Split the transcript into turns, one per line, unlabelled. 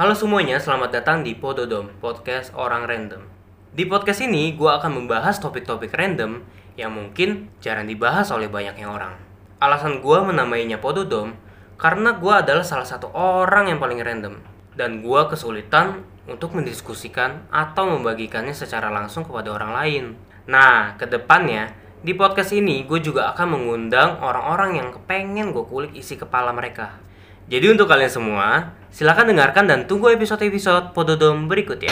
Halo semuanya, selamat datang di Pododom, podcast orang random. Di podcast ini, gue akan membahas topik-topik random yang mungkin jarang dibahas oleh banyaknya orang. Alasan gue menamainya Pododom, karena gue adalah salah satu orang yang paling random. Dan gue kesulitan untuk mendiskusikan atau membagikannya secara langsung kepada orang lain. Nah, ke depannya, di podcast ini gue juga akan mengundang orang-orang yang kepengen gue kulik isi kepala mereka. Jadi untuk kalian semua, silahkan dengarkan dan tunggu episode-episode Pododom berikutnya.